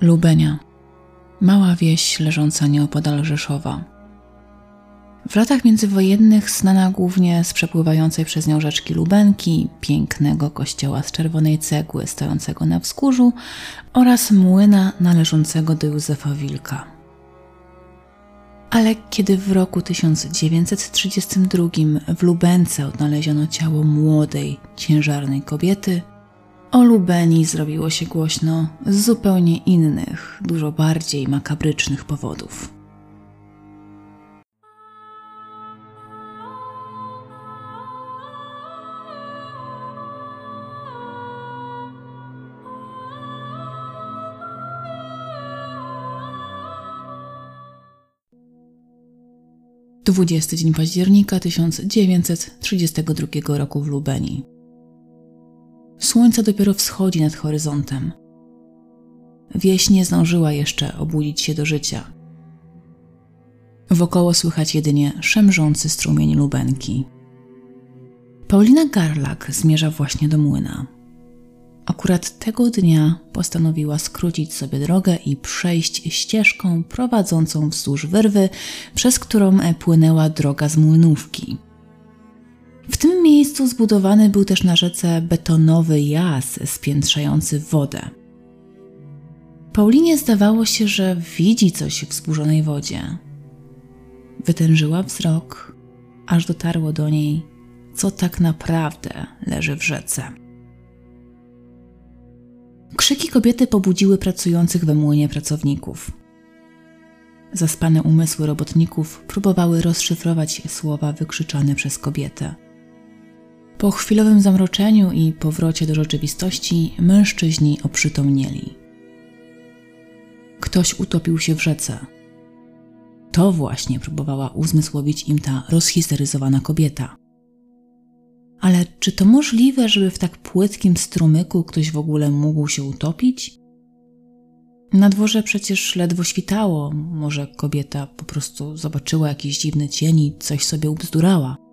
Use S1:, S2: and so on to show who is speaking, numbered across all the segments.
S1: Lubenia. Mała wieś leżąca nieopodal Rzeszowa. W latach międzywojennych znana głównie z przepływającej przez nią rzeczki Lubenki, pięknego kościoła z czerwonej cegły stojącego na wzgórzu oraz młyna należącego do Józefa Wilka. Ale kiedy w roku 1932 w Lubence odnaleziono ciało młodej, ciężarnej kobiety, o Lubeni zrobiło się głośno z zupełnie innych, dużo bardziej makabrycznych powodów. Dwudziesty dzień października 1932 roku w Lubeni. Słońce dopiero wschodzi nad horyzontem. Wieś nie zdążyła jeszcze obudzić się do życia. Wokoło słychać jedynie szemrzący strumień lubenki. Paulina Garlak zmierza właśnie do młyna. Akurat tego dnia postanowiła skrócić sobie drogę i przejść ścieżką prowadzącą wzdłuż wyrwy, przez którą płynęła droga z młynówki. W tym miejscu zbudowany był też na rzece betonowy jas spiętrzający wodę. Paulinie zdawało się, że widzi coś w wzburzonej wodzie. Wytężyła wzrok, aż dotarło do niej, co tak naprawdę leży w rzece. Krzyki kobiety pobudziły pracujących we młynie pracowników. Zaspane umysły robotników próbowały rozszyfrować słowa wykrzyczane przez kobietę. Po chwilowym zamroczeniu i powrocie do rzeczywistości mężczyźni oprzytomnieli. Ktoś utopił się w rzece. To właśnie próbowała uzmysłowić im ta rozhisteryzowana kobieta. Ale czy to możliwe, żeby w tak płytkim strumyku ktoś w ogóle mógł się utopić? Na dworze przecież ledwo świtało, może kobieta po prostu zobaczyła jakiś dziwny cień i coś sobie ubzdurała.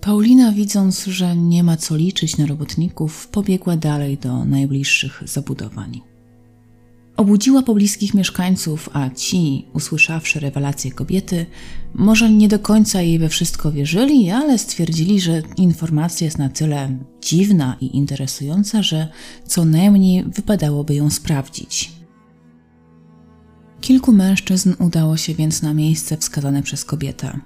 S1: Paulina, widząc, że nie ma co liczyć na robotników, pobiegła dalej do najbliższych zabudowań. Obudziła pobliskich mieszkańców, a ci, usłyszawszy rewelację kobiety, może nie do końca jej we wszystko wierzyli, ale stwierdzili, że informacja jest na tyle dziwna i interesująca, że co najmniej wypadałoby ją sprawdzić. Kilku mężczyzn udało się więc na miejsce wskazane przez kobietę.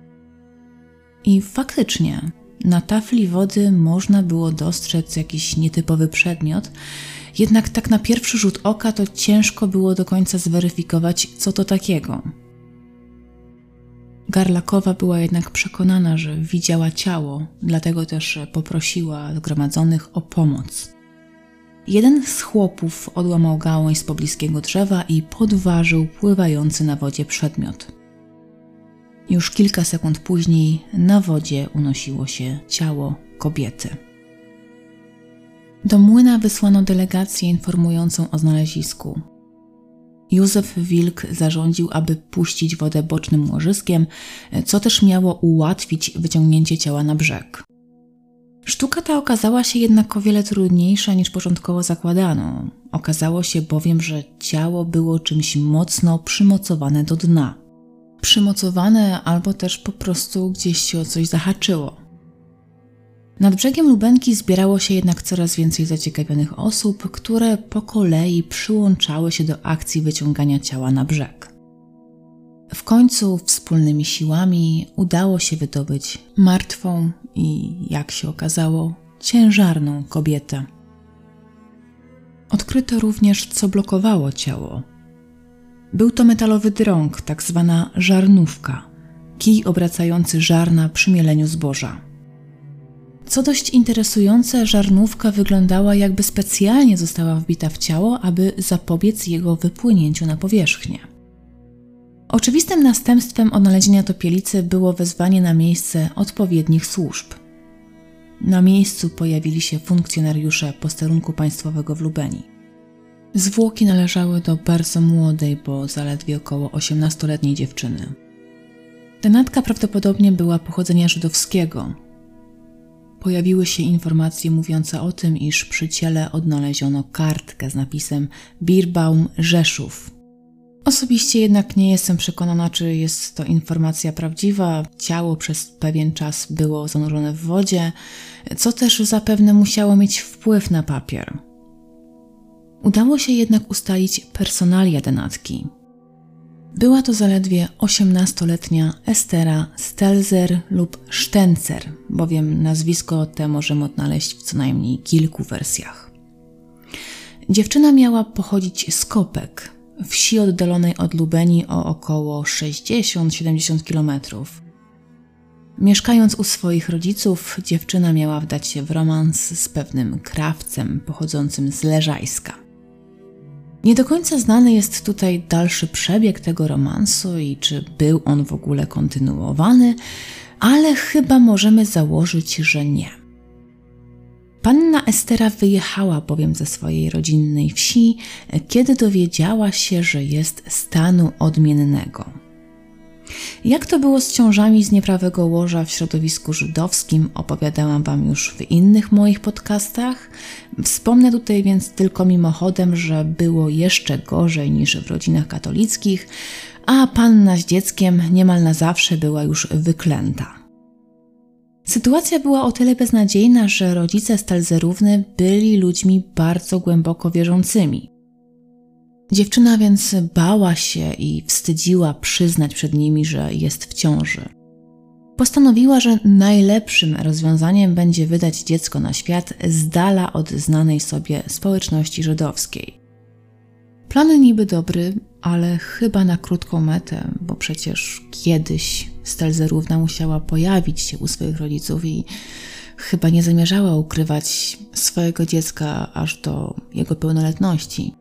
S1: I faktycznie na tafli wody można było dostrzec jakiś nietypowy przedmiot, jednak tak na pierwszy rzut oka to ciężko było do końca zweryfikować, co to takiego. Garlakowa była jednak przekonana, że widziała ciało, dlatego też poprosiła zgromadzonych o pomoc. Jeden z chłopów odłamał gałąź z pobliskiego drzewa i podważył pływający na wodzie przedmiot. Już kilka sekund później na wodzie unosiło się ciało kobiety. Do młyna wysłano delegację informującą o znalezisku. Józef Wilk zarządził, aby puścić wodę bocznym łożyskiem, co też miało ułatwić wyciągnięcie ciała na brzeg. Sztuka ta okazała się jednak o wiele trudniejsza niż początkowo zakładano. Okazało się bowiem, że ciało było czymś mocno przymocowane do dna. Przymocowane albo też po prostu gdzieś się o coś zahaczyło. Nad brzegiem Lubenki zbierało się jednak coraz więcej zaciekawionych osób, które po kolei przyłączały się do akcji wyciągania ciała na brzeg. W końcu wspólnymi siłami udało się wydobyć martwą i, jak się okazało, ciężarną kobietę. Odkryto również, co blokowało ciało. Był to metalowy drąg, tak zwana żarnówka, kij obracający żarna przy mieleniu zboża. Co dość interesujące, żarnówka wyglądała jakby specjalnie została wbita w ciało, aby zapobiec jego wypłynięciu na powierzchnię. Oczywistym następstwem odnalezienia topielicy było wezwanie na miejsce odpowiednich służb. Na miejscu pojawili się funkcjonariusze posterunku państwowego w Lubeni. Zwłoki należały do bardzo młodej, bo zaledwie około 18-letniej dziewczyny. Denatka prawdopodobnie była pochodzenia żydowskiego, pojawiły się informacje mówiące o tym, iż przy ciele odnaleziono kartkę z napisem Birbaum Rzeszów. Osobiście jednak nie jestem przekonana, czy jest to informacja prawdziwa. Ciało przez pewien czas było zanurzone w wodzie, co też zapewne musiało mieć wpływ na papier. Udało się jednak ustalić personalia denatki. Była to zaledwie 18-letnia Estera Stelzer lub Sztencer, bowiem nazwisko te możemy odnaleźć w co najmniej kilku wersjach. Dziewczyna miała pochodzić z Kopek, wsi oddalonej od Lubeni o około 60-70 kilometrów. Mieszkając u swoich rodziców, dziewczyna miała wdać się w romans z pewnym krawcem pochodzącym z Leżajska. Nie do końca znany jest tutaj dalszy przebieg tego romansu i czy był on w ogóle kontynuowany, ale chyba możemy założyć, że nie. Panna Estera wyjechała bowiem ze swojej rodzinnej wsi, kiedy dowiedziała się, że jest stanu odmiennego. Jak to było z ciążami z nieprawego łoża w środowisku żydowskim, opowiadałam Wam już w innych moich podcastach. Wspomnę tutaj więc tylko mimochodem, że było jeszcze gorzej niż w rodzinach katolickich, a panna z dzieckiem niemal na zawsze była już wyklęta. Sytuacja była o tyle beznadziejna, że rodzice Stelzerówny byli ludźmi bardzo głęboko wierzącymi. Dziewczyna więc bała się i wstydziła przyznać przed nimi, że jest w ciąży. Postanowiła, że najlepszym rozwiązaniem będzie wydać dziecko na świat z dala od znanej sobie społeczności żydowskiej. Plan niby dobry, ale chyba na krótką metę, bo przecież kiedyś Stelzerówna musiała pojawić się u swoich rodziców i chyba nie zamierzała ukrywać swojego dziecka aż do jego pełnoletności.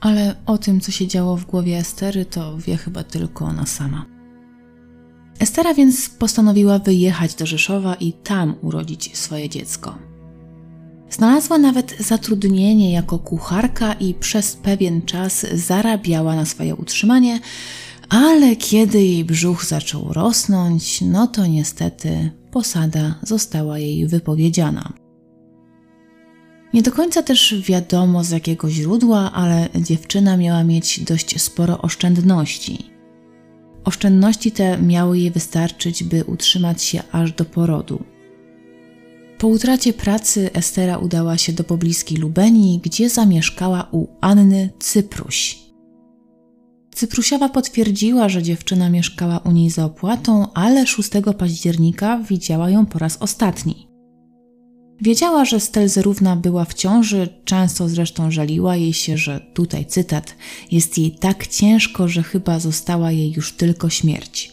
S1: Ale o tym, co się działo w głowie Estery, to wie chyba tylko ona sama. Estera więc postanowiła wyjechać do Rzeszowa i tam urodzić swoje dziecko. Znalazła nawet zatrudnienie jako kucharka i przez pewien czas zarabiała na swoje utrzymanie, ale kiedy jej brzuch zaczął rosnąć, no to niestety posada została jej wypowiedziana. Nie do końca też wiadomo z jakiego źródła, ale dziewczyna miała mieć dość sporo oszczędności. Oszczędności te miały jej wystarczyć, by utrzymać się aż do porodu. Po utracie pracy Estera udała się do pobliskiej Lubenii, gdzie zamieszkała u Anny Cypruś. Cyprusiowa potwierdziła, że dziewczyna mieszkała u niej za opłatą, ale 6 października widziała ją po raz ostatni. Wiedziała, że Stelzerówna była w ciąży, często zresztą żaliła jej się, że tutaj cytat jest jej tak ciężko, że chyba została jej już tylko śmierć.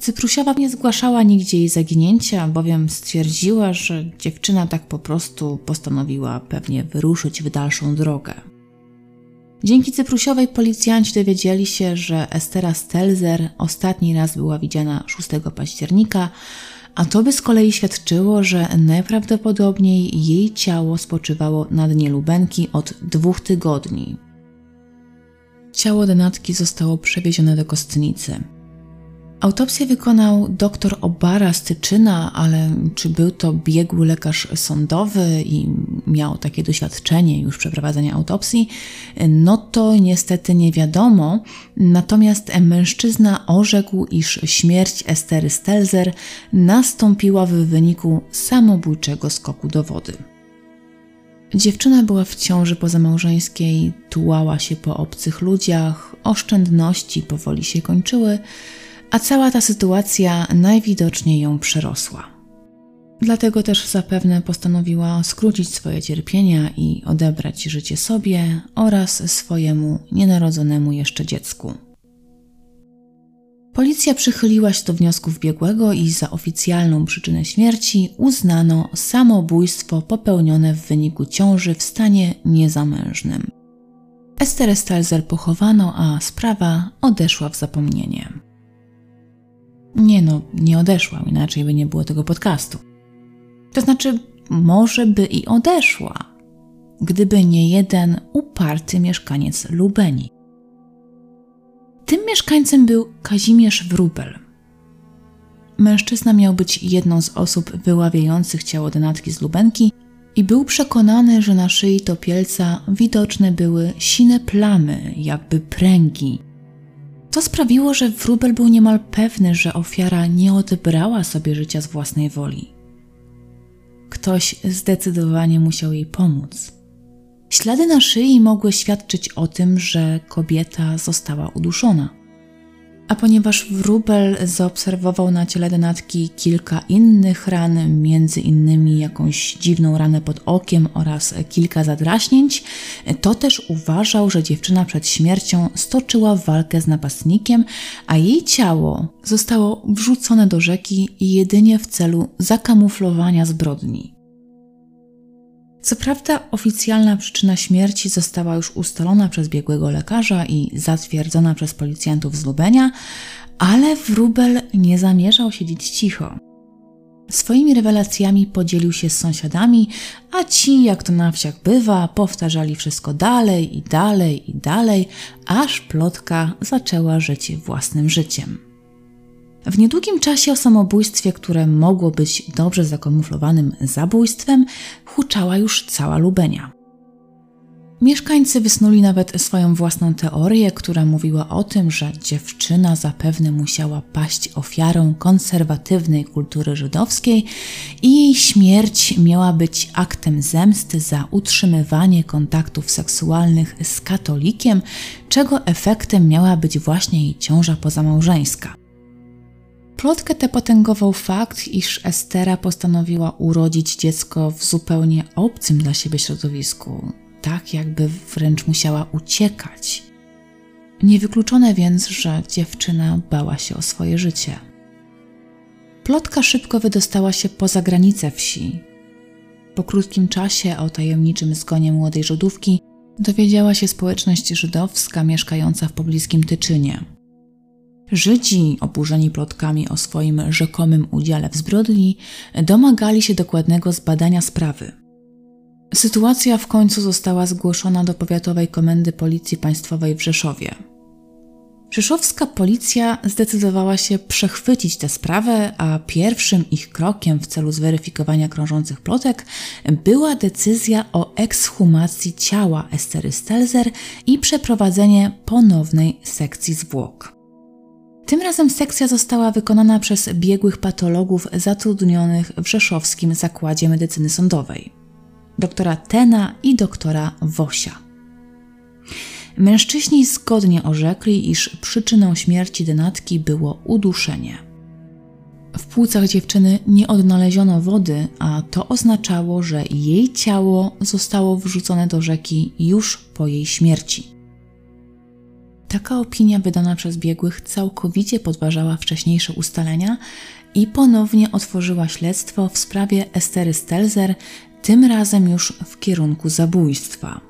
S1: Cyprusiowa nie zgłaszała nigdzie jej zaginięcia, bowiem stwierdziła, że dziewczyna tak po prostu postanowiła pewnie wyruszyć w dalszą drogę. Dzięki Cyprusiowej policjanci dowiedzieli się, że Estera Stelzer ostatni raz była widziana 6 października, a to by z kolei świadczyło, że najprawdopodobniej jej ciało spoczywało na dnie Lubenki od dwóch tygodni. Ciało denatki zostało przewiezione do kostnicy. Autopsję wykonał dr Obara Styczyna, ale czy był to biegły lekarz sądowy i miał takie doświadczenie już przeprowadzenia autopsji, no to niestety nie wiadomo. Natomiast mężczyzna orzekł, iż śmierć Estery Stelzer nastąpiła w wyniku samobójczego skoku do wody. Dziewczyna była w ciąży pozamałżeńskiej, tułała się po obcych ludziach, oszczędności powoli się kończyły, a cała ta sytuacja najwidoczniej ją przerosła. Dlatego też zapewne postanowiła skrócić swoje cierpienia i odebrać życie sobie oraz swojemu nienarodzonemu jeszcze dziecku. Policja przychyliła się do wniosków biegłego i za oficjalną przyczynę śmierci uznano samobójstwo popełnione w wyniku ciąży w stanie niezamężnym. Esterę Stalzer pochowano, a sprawa odeszła w zapomnienie. Nie no, nie odeszła, inaczej by nie było tego podcastu. To znaczy, może by i odeszła, gdyby nie jeden uparty mieszkaniec Lubeni. Tym mieszkańcem był Kazimierz Wrubel. Mężczyzna miał być jedną z osób wyławiających ciało denatki z lubenki i był przekonany, że na szyi topielca widoczne były sine plamy, jakby pręgi. To sprawiło, że wróbel był niemal pewny, że ofiara nie odebrała sobie życia z własnej woli. Ktoś zdecydowanie musiał jej pomóc. Ślady na szyi mogły świadczyć o tym, że kobieta została uduszona. A ponieważ wróbel zaobserwował na ciele denatki kilka innych ran, między innymi jakąś dziwną ranę pod okiem oraz kilka zadraśnięć, to też uważał, że dziewczyna przed śmiercią stoczyła walkę z napastnikiem, a jej ciało zostało wrzucone do rzeki jedynie w celu zakamuflowania zbrodni. Co prawda, oficjalna przyczyna śmierci została już ustalona przez biegłego lekarza i zatwierdzona przez policjantów z Lubenia, ale Wróbel nie zamierzał siedzieć cicho. Swoimi rewelacjami podzielił się z sąsiadami, a ci, jak to na wsiach bywa, powtarzali wszystko dalej i dalej i dalej, aż plotka zaczęła żyć własnym życiem. W niedługim czasie o samobójstwie, które mogło być dobrze zakamuflowanym zabójstwem, huczała już cała Lubenia. Mieszkańcy wysnuli nawet swoją własną teorię, która mówiła o tym, że dziewczyna zapewne musiała paść ofiarą konserwatywnej kultury żydowskiej i jej śmierć miała być aktem zemsty za utrzymywanie kontaktów seksualnych z katolikiem, czego efektem miała być właśnie jej ciąża pozamałżeńska. Plotkę tę potęgował fakt, iż Estera postanowiła urodzić dziecko w zupełnie obcym dla siebie środowisku, tak jakby wręcz musiała uciekać. Niewykluczone więc, że dziewczyna bała się o swoje życie. Plotka szybko wydostała się poza granice wsi. Po krótkim czasie o tajemniczym zgonie młodej Żydówki dowiedziała się społeczność żydowska mieszkająca w pobliskim Tyczynie. Żydzi, oburzeni plotkami o swoim rzekomym udziale w zbrodni, domagali się dokładnego zbadania sprawy. Sytuacja w końcu została zgłoszona do Powiatowej Komendy Policji Państwowej w Rzeszowie. Rzeszowska policja zdecydowała się przechwycić tę sprawę, a pierwszym ich krokiem w celu zweryfikowania krążących plotek była decyzja o ekshumacji ciała Estery Stelzer i przeprowadzenie ponownej sekcji zwłok. Tym razem sekcja została wykonana przez biegłych patologów zatrudnionych w Rzeszowskim Zakładzie Medycyny Sądowej doktora Tena i doktora Wosia. Mężczyźni zgodnie orzekli, iż przyczyną śmierci denatki było uduszenie. W płucach dziewczyny nie odnaleziono wody, a to oznaczało, że jej ciało zostało wrzucone do rzeki już po jej śmierci. Taka opinia wydana przez biegłych całkowicie podważała wcześniejsze ustalenia i ponownie otworzyła śledztwo w sprawie Estery Stelzer, tym razem już w kierunku zabójstwa.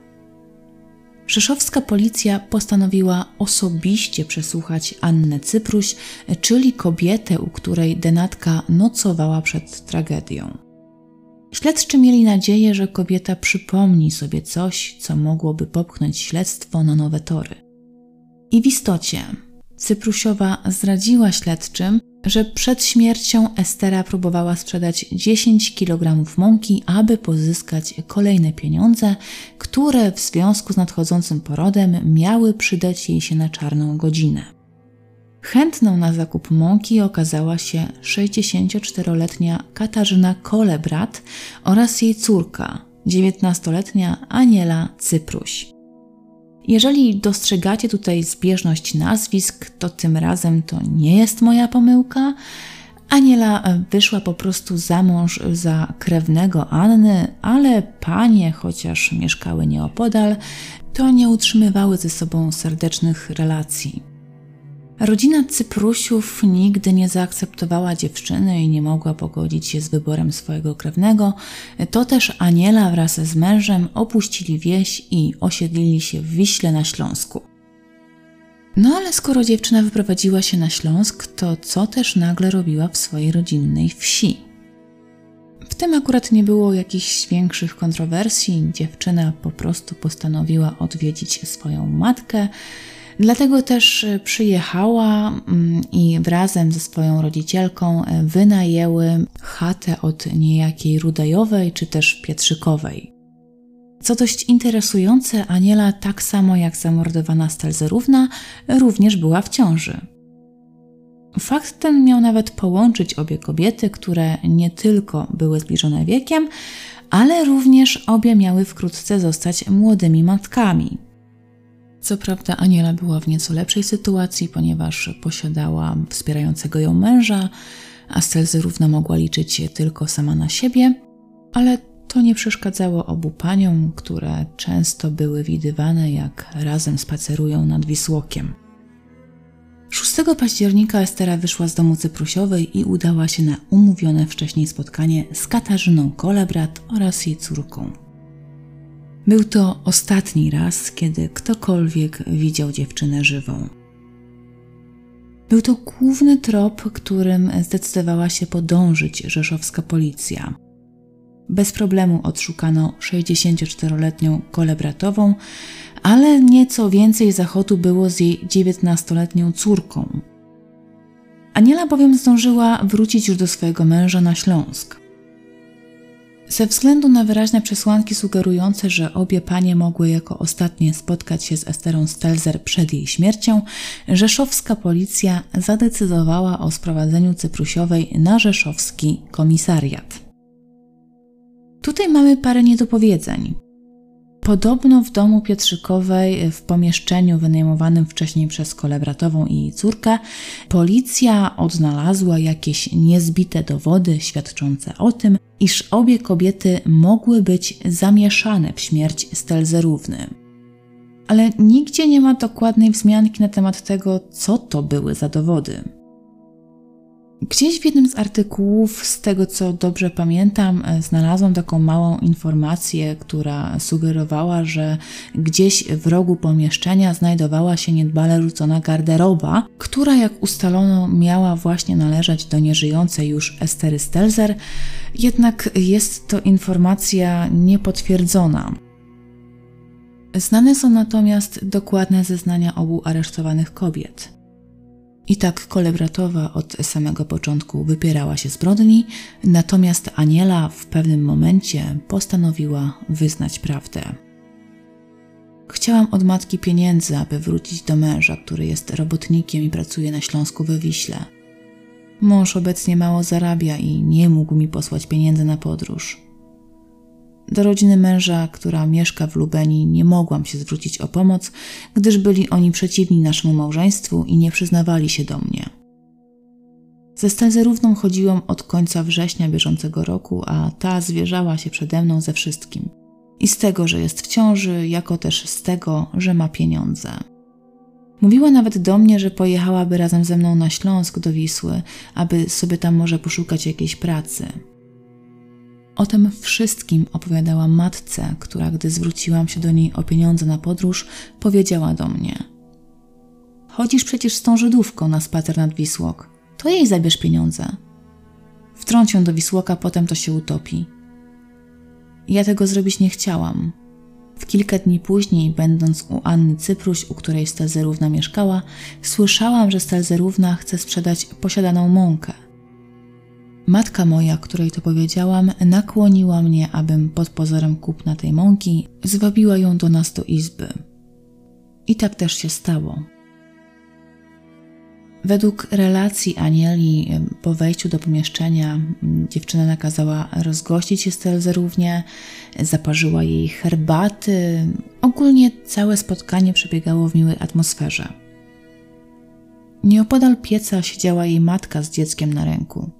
S1: Rzeszowska policja postanowiła osobiście przesłuchać Annę Cypruś, czyli kobietę, u której denatka nocowała przed tragedią. Śledczy mieli nadzieję, że kobieta przypomni sobie coś, co mogłoby popchnąć śledztwo na nowe tory. I w istocie Cyprusiowa zdradziła śledczym, że przed śmiercią Estera próbowała sprzedać 10 kg mąki, aby pozyskać kolejne pieniądze, które w związku z nadchodzącym porodem miały przydać jej się na czarną godzinę. Chętną na zakup mąki okazała się 64-letnia Katarzyna Kolebrat oraz jej córka, 19-letnia Aniela Cypruś. Jeżeli dostrzegacie tutaj zbieżność nazwisk, to tym razem to nie jest moja pomyłka. Aniela wyszła po prostu za mąż za krewnego Anny, ale panie, chociaż mieszkały nieopodal, to nie utrzymywały ze sobą serdecznych relacji. Rodzina Cyprusiów nigdy nie zaakceptowała dziewczyny i nie mogła pogodzić się z wyborem swojego krewnego. To też Aniela wraz z mężem opuścili wieś i osiedlili się w Wiśle na Śląsku. No ale skoro dziewczyna wyprowadziła się na Śląsk, to co też nagle robiła w swojej rodzinnej wsi? W tym akurat nie było jakichś większych kontrowersji. Dziewczyna po prostu postanowiła odwiedzić swoją matkę Dlatego też przyjechała mm, i razem ze swoją rodzicielką wynajęły chatę od niejakiej Rudajowej czy też Pietrzykowej. Co dość interesujące, Aniela, tak samo jak zamordowana Stelzerówna, również była w ciąży. Fakt ten miał nawet połączyć obie kobiety, które nie tylko były zbliżone wiekiem, ale również obie miały wkrótce zostać młodymi matkami. Co prawda, Aniela była w nieco lepszej sytuacji, ponieważ posiadała wspierającego ją męża, a Stelzerówna mogła liczyć tylko sama na siebie, ale to nie przeszkadzało obu paniom, które często były widywane, jak razem spacerują nad Wisłokiem. 6 października Estera wyszła z domu Cyprusiowej i udała się na umówione wcześniej spotkanie z Katarzyną Kolebrat oraz jej córką. Był to ostatni raz, kiedy ktokolwiek widział dziewczynę żywą. Był to główny trop, którym zdecydowała się podążyć rzeszowska policja. Bez problemu odszukano 64-letnią kolebratową, ale nieco więcej zachodu było z jej 19-letnią córką. Aniela bowiem zdążyła wrócić już do swojego męża na Śląsk. Ze względu na wyraźne przesłanki sugerujące, że obie panie mogły jako ostatnie spotkać się z Esterą Stelzer przed jej śmiercią, rzeszowska policja zadecydowała o sprowadzeniu Cyprusiowej na rzeszowski komisariat. Tutaj mamy parę niedopowiedzeń. Podobno w domu Pietrzykowej, w pomieszczeniu wynajmowanym wcześniej przez kolebratową i jej córkę, policja odnalazła jakieś niezbite dowody świadczące o tym, iż obie kobiety mogły być zamieszane w śmierć Stelzerówny. Ale nigdzie nie ma dokładnej wzmianki na temat tego, co to były za dowody. Gdzieś w jednym z artykułów, z tego co dobrze pamiętam, e, znalazłam taką małą informację, która sugerowała, że gdzieś w rogu pomieszczenia znajdowała się niedbale rzucona garderoba, która, jak ustalono, miała właśnie należeć do nieżyjącej już Estery Stelzer, jednak jest to informacja niepotwierdzona. Znane są natomiast dokładne zeznania obu aresztowanych kobiet. I tak Kolebratowa od samego początku wypierała się zbrodni, natomiast Aniela w pewnym momencie postanowiła wyznać prawdę. Chciałam od matki pieniędzy, aby wrócić do męża, który jest robotnikiem i pracuje na Śląsku we Wiśle. Mąż obecnie mało zarabia i nie mógł mi posłać pieniędzy na podróż. Do rodziny męża, która mieszka w Lubenii, nie mogłam się zwrócić o pomoc, gdyż byli oni przeciwni naszemu małżeństwu i nie przyznawali się do mnie. Ze Stenzerówną chodziłam od końca września bieżącego roku, a ta zwierzała się przede mną ze wszystkim. I z tego, że jest w ciąży, jako też z tego, że ma pieniądze. Mówiła nawet do mnie, że pojechałaby razem ze mną na Śląsk do Wisły, aby sobie tam może poszukać jakiejś pracy. O tym wszystkim opowiadała matce, która, gdy zwróciłam się do niej o pieniądze na podróż, powiedziała do mnie: Chodzisz przecież z tą Żydówką na spacer nad Wisłok. To jej zabierz pieniądze. Wtrąć ją do Wisłoka, potem to się utopi. Ja tego zrobić nie chciałam. W kilka dni później, będąc u Anny Cypruś, u której Stelzerówna mieszkała, słyszałam, że Stelzerówna chce sprzedać posiadaną mąkę. Matka moja, której to powiedziałam, nakłoniła mnie, abym pod pozorem kupna tej mąki zwabiła ją do nas do izby. I tak też się stało. Według relacji Anieli, po wejściu do pomieszczenia, dziewczyna nakazała rozgościć się Stelzerównie, zaparzyła jej herbaty. Ogólnie całe spotkanie przebiegało w miłej atmosferze. Nieopodal pieca siedziała jej matka z dzieckiem na ręku.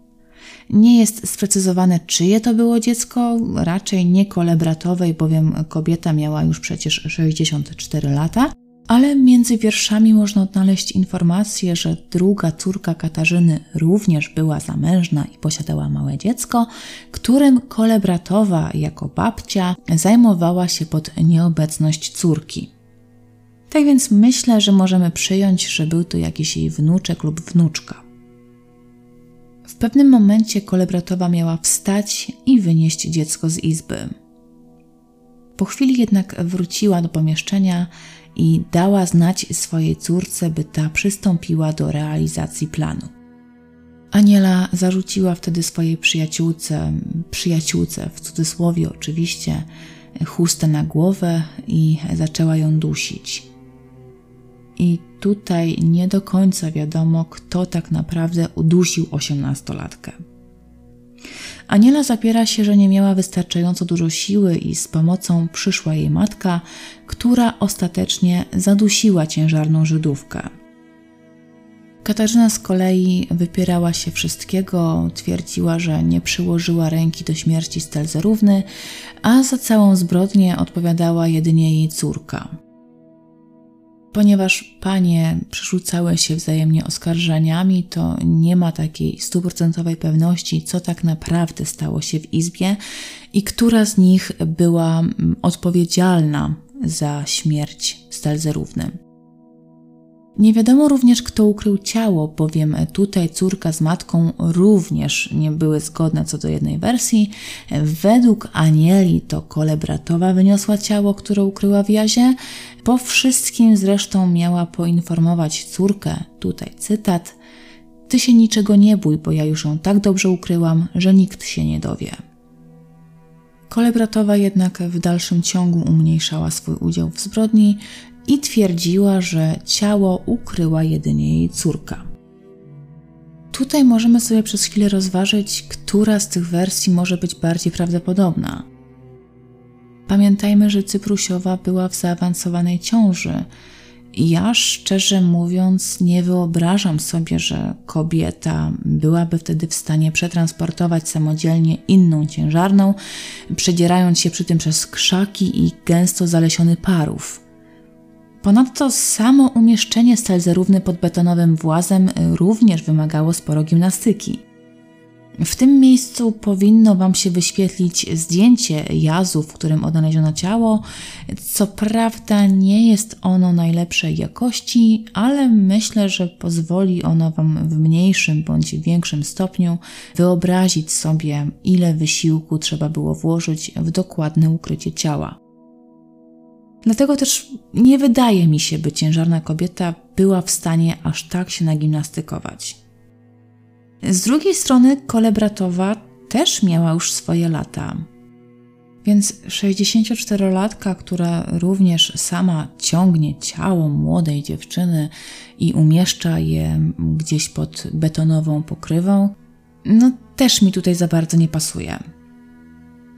S1: Nie jest sprecyzowane, czyje to było dziecko, raczej nie kolebratowej, bowiem kobieta miała już przecież 64 lata, ale między wierszami można odnaleźć informację, że druga córka Katarzyny również była zamężna i posiadała małe dziecko, którym kolebratowa jako babcia zajmowała się pod nieobecność córki. Tak więc myślę, że możemy przyjąć, że był to jakiś jej wnuczek lub wnuczka. W pewnym momencie kolebratowa miała wstać i wynieść dziecko z izby. Po chwili jednak wróciła do pomieszczenia i dała znać swojej córce, by ta przystąpiła do realizacji planu. Aniela zarzuciła wtedy swojej przyjaciółce, przyjaciółce w cudzysłowie oczywiście, chustę na głowę i zaczęła ją dusić. I tutaj nie do końca wiadomo, kto tak naprawdę udusił osiemnastolatkę. Aniela zapiera się, że nie miała wystarczająco dużo siły i z pomocą przyszła jej matka, która ostatecznie zadusiła ciężarną Żydówkę. Katarzyna z kolei wypierała się wszystkiego, twierdziła, że nie przyłożyła ręki do śmierci Stelzerówny, a za całą zbrodnię odpowiadała jedynie jej córka. Ponieważ panie przerzucały się wzajemnie oskarżeniami, to nie ma takiej stuprocentowej pewności, co tak naprawdę stało się w izbie i która z nich była mm, odpowiedzialna za śmierć Stelzerówny. Nie wiadomo również, kto ukrył ciało, bowiem tutaj córka z matką również nie były zgodne co do jednej wersji. Według Anieli to kolebratowa wyniosła ciało, które ukryła w jazie. Po wszystkim zresztą miała poinformować córkę, tutaj cytat, ty się niczego nie bój, bo ja już ją tak dobrze ukryłam, że nikt się nie dowie. Kolebratowa jednak w dalszym ciągu umniejszała swój udział w zbrodni i twierdziła, że ciało ukryła jedynie jej córka. Tutaj możemy sobie przez chwilę rozważyć, która z tych wersji może być bardziej prawdopodobna. Pamiętajmy, że Cyprusiowa była w zaawansowanej ciąży. Ja szczerze mówiąc nie wyobrażam sobie, że kobieta byłaby wtedy w stanie przetransportować samodzielnie inną ciężarną, przedzierając się przy tym przez krzaki i gęsto zalesiony parów. Ponadto samo umieszczenie stalzerówny pod betonowym włazem również wymagało sporo gimnastyki. W tym miejscu powinno Wam się wyświetlić zdjęcie jazu, w którym odnaleziono ciało. Co prawda nie jest ono najlepszej jakości, ale myślę, że pozwoli ono Wam w mniejszym bądź większym stopniu wyobrazić sobie, ile wysiłku trzeba było włożyć w dokładne ukrycie ciała. Dlatego też nie wydaje mi się, by ciężarna kobieta była w stanie aż tak się nagimnastykować. Z drugiej strony kolebratowa też miała już swoje lata. Więc 64-latka, która również sama ciągnie ciało młodej dziewczyny i umieszcza je gdzieś pod betonową pokrywą, no też mi tutaj za bardzo nie pasuje.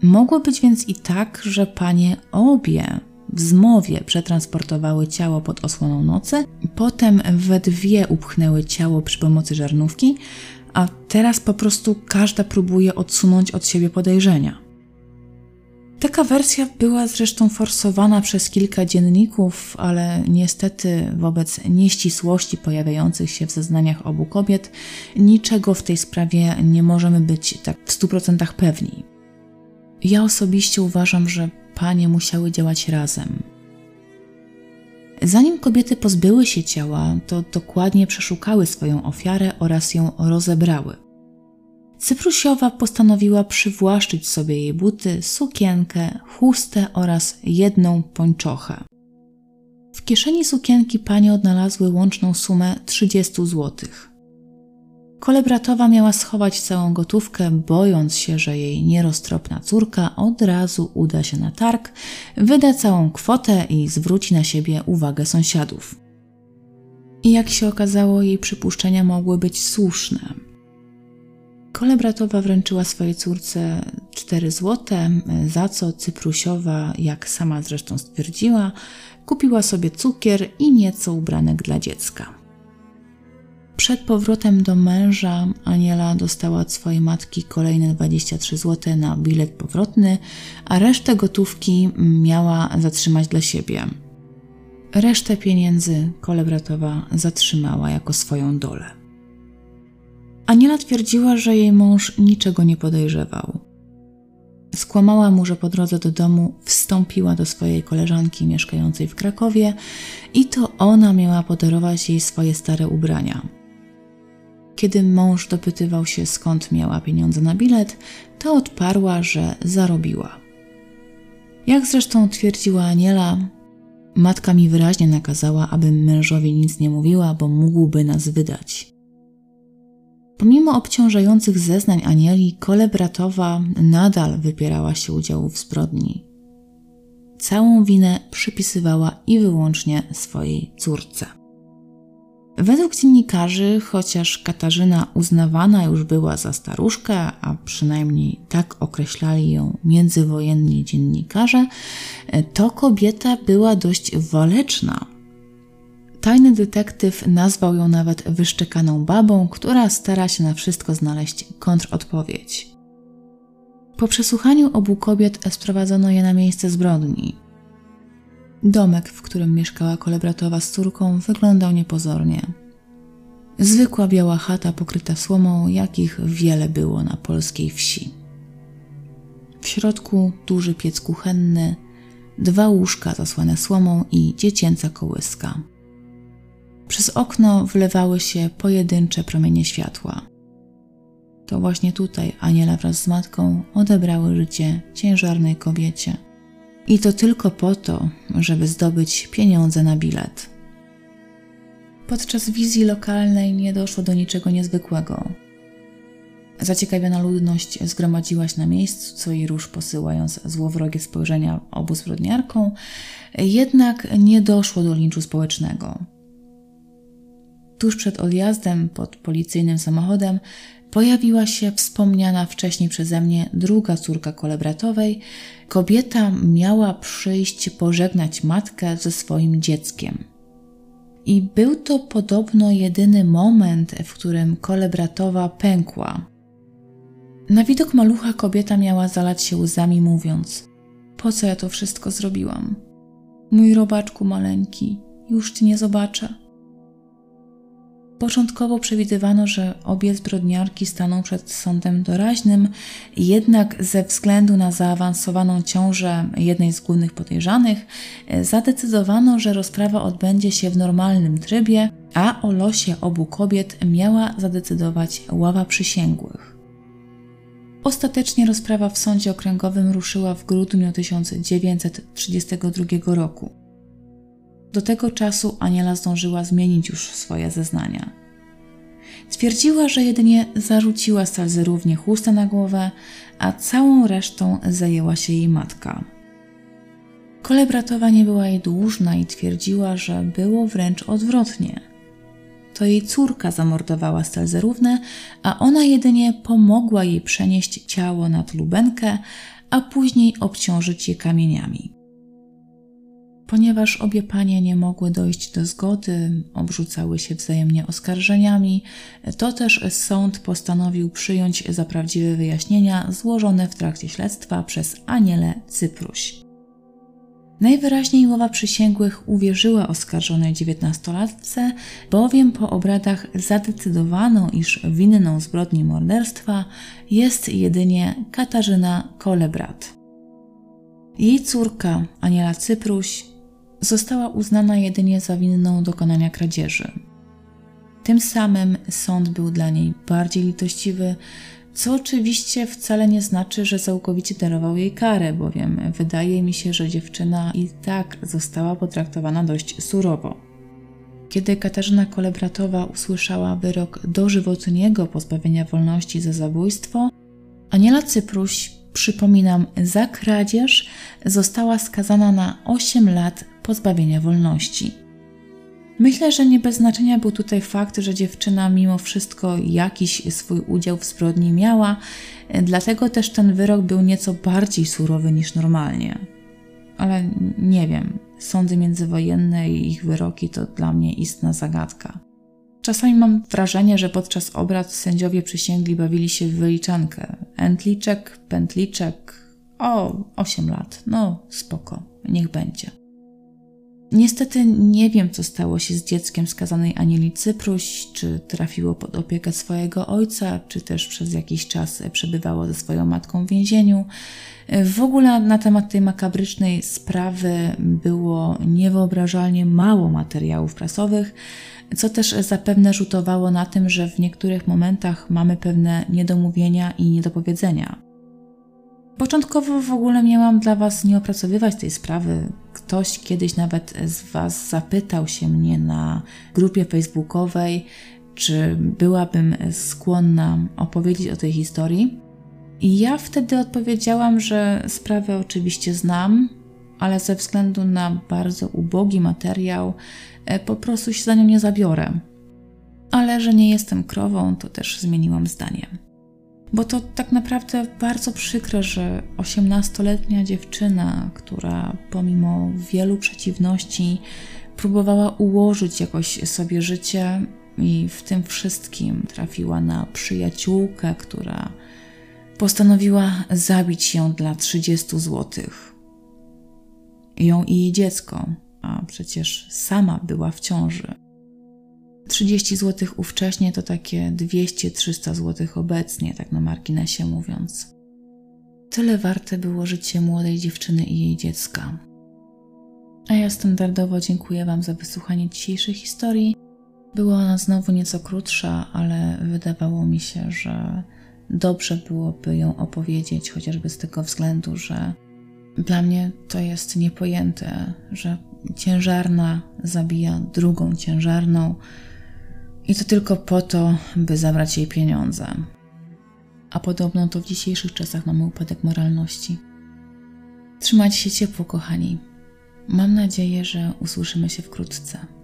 S1: Mogło być więc i tak, że panie obie w zmowie przetransportowały ciało pod osłoną nocy, potem we dwie upchnęły ciało przy pomocy żarnówki, a teraz po prostu każda próbuje odsunąć od siebie podejrzenia. Taka wersja była zresztą forsowana przez kilka dzienników, ale niestety wobec nieścisłości pojawiających się w zeznaniach obu kobiet, niczego w tej sprawie nie możemy być tak w 100% pewni. Ja osobiście uważam, że panie musiały działać razem. Zanim kobiety pozbyły się ciała, to dokładnie przeszukały swoją ofiarę oraz ją rozebrały. Cyprusiowa postanowiła przywłaszczyć sobie jej buty, sukienkę, chustę oraz jedną pończochę. W kieszeni sukienki panie odnalazły łączną sumę 30 złotych. Kolebratowa miała schować całą gotówkę, bojąc się, że jej nieroztropna córka od razu uda się na targ, wyda całą kwotę i zwróci na siebie uwagę sąsiadów. I jak się okazało, jej przypuszczenia mogły być słuszne. Kolebratowa wręczyła swojej córce 4 złote, za co Cyprusiowa, jak sama zresztą stwierdziła, kupiła sobie cukier i nieco ubranek dla dziecka. Przed powrotem do męża Aniela dostała od swojej matki kolejne 23 zł na bilet powrotny, a resztę gotówki miała zatrzymać dla siebie. Resztę pieniędzy kolebratowa zatrzymała jako swoją dolę. Aniela twierdziła, że jej mąż niczego nie podejrzewał. Skłamała mu, że po drodze do domu wstąpiła do swojej koleżanki mieszkającej w Krakowie i to ona miała podarować jej swoje stare ubrania. Kiedy mąż dopytywał się, skąd miała pieniądze na bilet, to odparła, że zarobiła. Jak zresztą twierdziła Aniela, matka mi wyraźnie nakazała, abym mężowi nic nie mówiła, bo mógłby nas wydać. Pomimo obciążających zeznań Anieli, kole bratowa nadal wypierała się udziału w zbrodni. Całą winę przypisywała i wyłącznie swojej córce. Według dziennikarzy, chociaż Katarzyna uznawana już była za staruszkę, a przynajmniej tak określali ją międzywojenni dziennikarze, to kobieta była dość waleczna. Tajny detektyw nazwał ją nawet wyszczekaną babą, która stara się na wszystko znaleźć kontrodpowiedź. Po przesłuchaniu obu kobiet sprowadzono je na miejsce zbrodni. Domek, w którym mieszkała kolebratowa z córką, wyglądał niepozornie. Zwykła biała chata pokryta słomą, jakich wiele było na polskiej wsi. W środku duży piec kuchenny, dwa łóżka zasłane słomą i dziecięca kołyska. Przez okno wlewały się pojedyncze promienie światła. To właśnie tutaj Aniela wraz z matką odebrały życie ciężarnej kobiecie. I to tylko po to, żeby zdobyć pieniądze na bilet. Podczas wizji lokalnej nie doszło do niczego niezwykłego. Zaciekawiona ludność zgromadziła się na miejscu, co i róż posyłając złowrogie spojrzenia obu zbrodniarką, jednak nie doszło do linczu społecznego. Tuż przed odjazdem pod policyjnym samochodem pojawiła się wspomniana wcześniej przeze mnie druga córka kolebratowej. Kobieta miała przyjść pożegnać matkę ze swoim dzieckiem. I był to podobno jedyny moment, w którym kolebratowa pękła. Na widok malucha kobieta miała zalać się łzami, mówiąc: Po co ja to wszystko zrobiłam? Mój robaczku maleńki, już ci nie zobaczę. Początkowo przewidywano, że obie zbrodniarki staną przed sądem doraźnym, jednak ze względu na zaawansowaną ciążę jednej z głównych podejrzanych, zadecydowano, że rozprawa odbędzie się w normalnym trybie, a o losie obu kobiet miała zadecydować ława przysięgłych. Ostatecznie rozprawa w sądzie okręgowym ruszyła w grudniu 1932 roku. Do tego czasu Aniela zdążyła zmienić już swoje zeznania. Twierdziła, że jedynie zarzuciła Salzerównie chustę na głowę, a całą resztą zajęła się jej matka. Kolebratowa nie była jej dłużna i twierdziła, że było wręcz odwrotnie. To jej córka zamordowała Stelzerównę, a ona jedynie pomogła jej przenieść ciało nad Lubenkę, a później obciążyć je kamieniami. Ponieważ obie panie nie mogły dojść do zgody, obrzucały się wzajemnie oskarżeniami, to też sąd postanowił przyjąć za prawdziwe wyjaśnienia złożone w trakcie śledztwa przez Anielę Cypruś. Najwyraźniej łowa przysięgłych uwierzyła oskarżonej dziewiętnastolatce, bowiem po obradach zadecydowano, iż winną zbrodni morderstwa jest jedynie Katarzyna Kolebrat. Jej córka, Aniela Cypruś, została uznana jedynie za winną dokonania kradzieży. Tym samym sąd był dla niej bardziej litościwy, co oczywiście wcale nie znaczy, że całkowicie darował jej karę, bowiem wydaje mi się, że dziewczyna i tak została potraktowana dość surowo. Kiedy Katarzyna Kolebratowa usłyszała wyrok dożywotniego pozbawienia wolności za zabójstwo, Aniela Cypruś, przypominam, za kradzież została skazana na 8 lat pozbawienia wolności. Myślę, że nie bez znaczenia był tutaj fakt, że dziewczyna mimo wszystko jakiś swój udział w zbrodni miała, dlatego też ten wyrok był nieco bardziej surowy niż normalnie. Ale nie wiem, sądy międzywojenne i ich wyroki to dla mnie istna zagadka. Czasami mam wrażenie, że podczas obrad sędziowie przysięgli bawili się w wyliczankę. Entliczek, pętliczek. O, 8 lat. No, spoko, niech będzie. Niestety nie wiem, co stało się z dzieckiem skazanej Anieli Cypruś, czy trafiło pod opiekę swojego ojca, czy też przez jakiś czas przebywało ze swoją matką w więzieniu. W ogóle na temat tej makabrycznej sprawy było niewyobrażalnie mało materiałów prasowych, co też zapewne rzutowało na tym, że w niektórych momentach mamy pewne niedomówienia i niedopowiedzenia. Początkowo w ogóle miałam dla Was nie opracowywać tej sprawy. Ktoś kiedyś nawet z Was zapytał się mnie na grupie facebookowej, czy byłabym skłonna opowiedzieć o tej historii. I ja wtedy odpowiedziałam, że sprawę oczywiście znam, ale ze względu na bardzo ubogi materiał e, po prostu się za nią nie zabiorę. Ale że nie jestem krową, to też zmieniłam zdanie. Bo to tak naprawdę bardzo przykre, że 18-letnia dziewczyna, która pomimo wielu przeciwności próbowała ułożyć jakoś sobie życie i w tym wszystkim trafiła na przyjaciółkę, która postanowiła zabić ją dla 30 złotych. Ją i jej dziecko, a przecież sama była w ciąży. 30 zł ówcześnie to takie 200-300 zł obecnie, tak na marginesie mówiąc. Tyle warte było życie młodej dziewczyny i jej dziecka. A ja standardowo dziękuję Wam za wysłuchanie dzisiejszej historii. Była ona znowu nieco krótsza, ale wydawało mi się, że dobrze byłoby ją opowiedzieć, chociażby z tego względu, że dla mnie to jest niepojęte, że ciężarna zabija drugą ciężarną i to tylko po to, by zabrać jej pieniądze. A podobno to w dzisiejszych czasach mamy upadek moralności. Trzymajcie się ciepło, kochani. Mam nadzieję, że usłyszymy się wkrótce.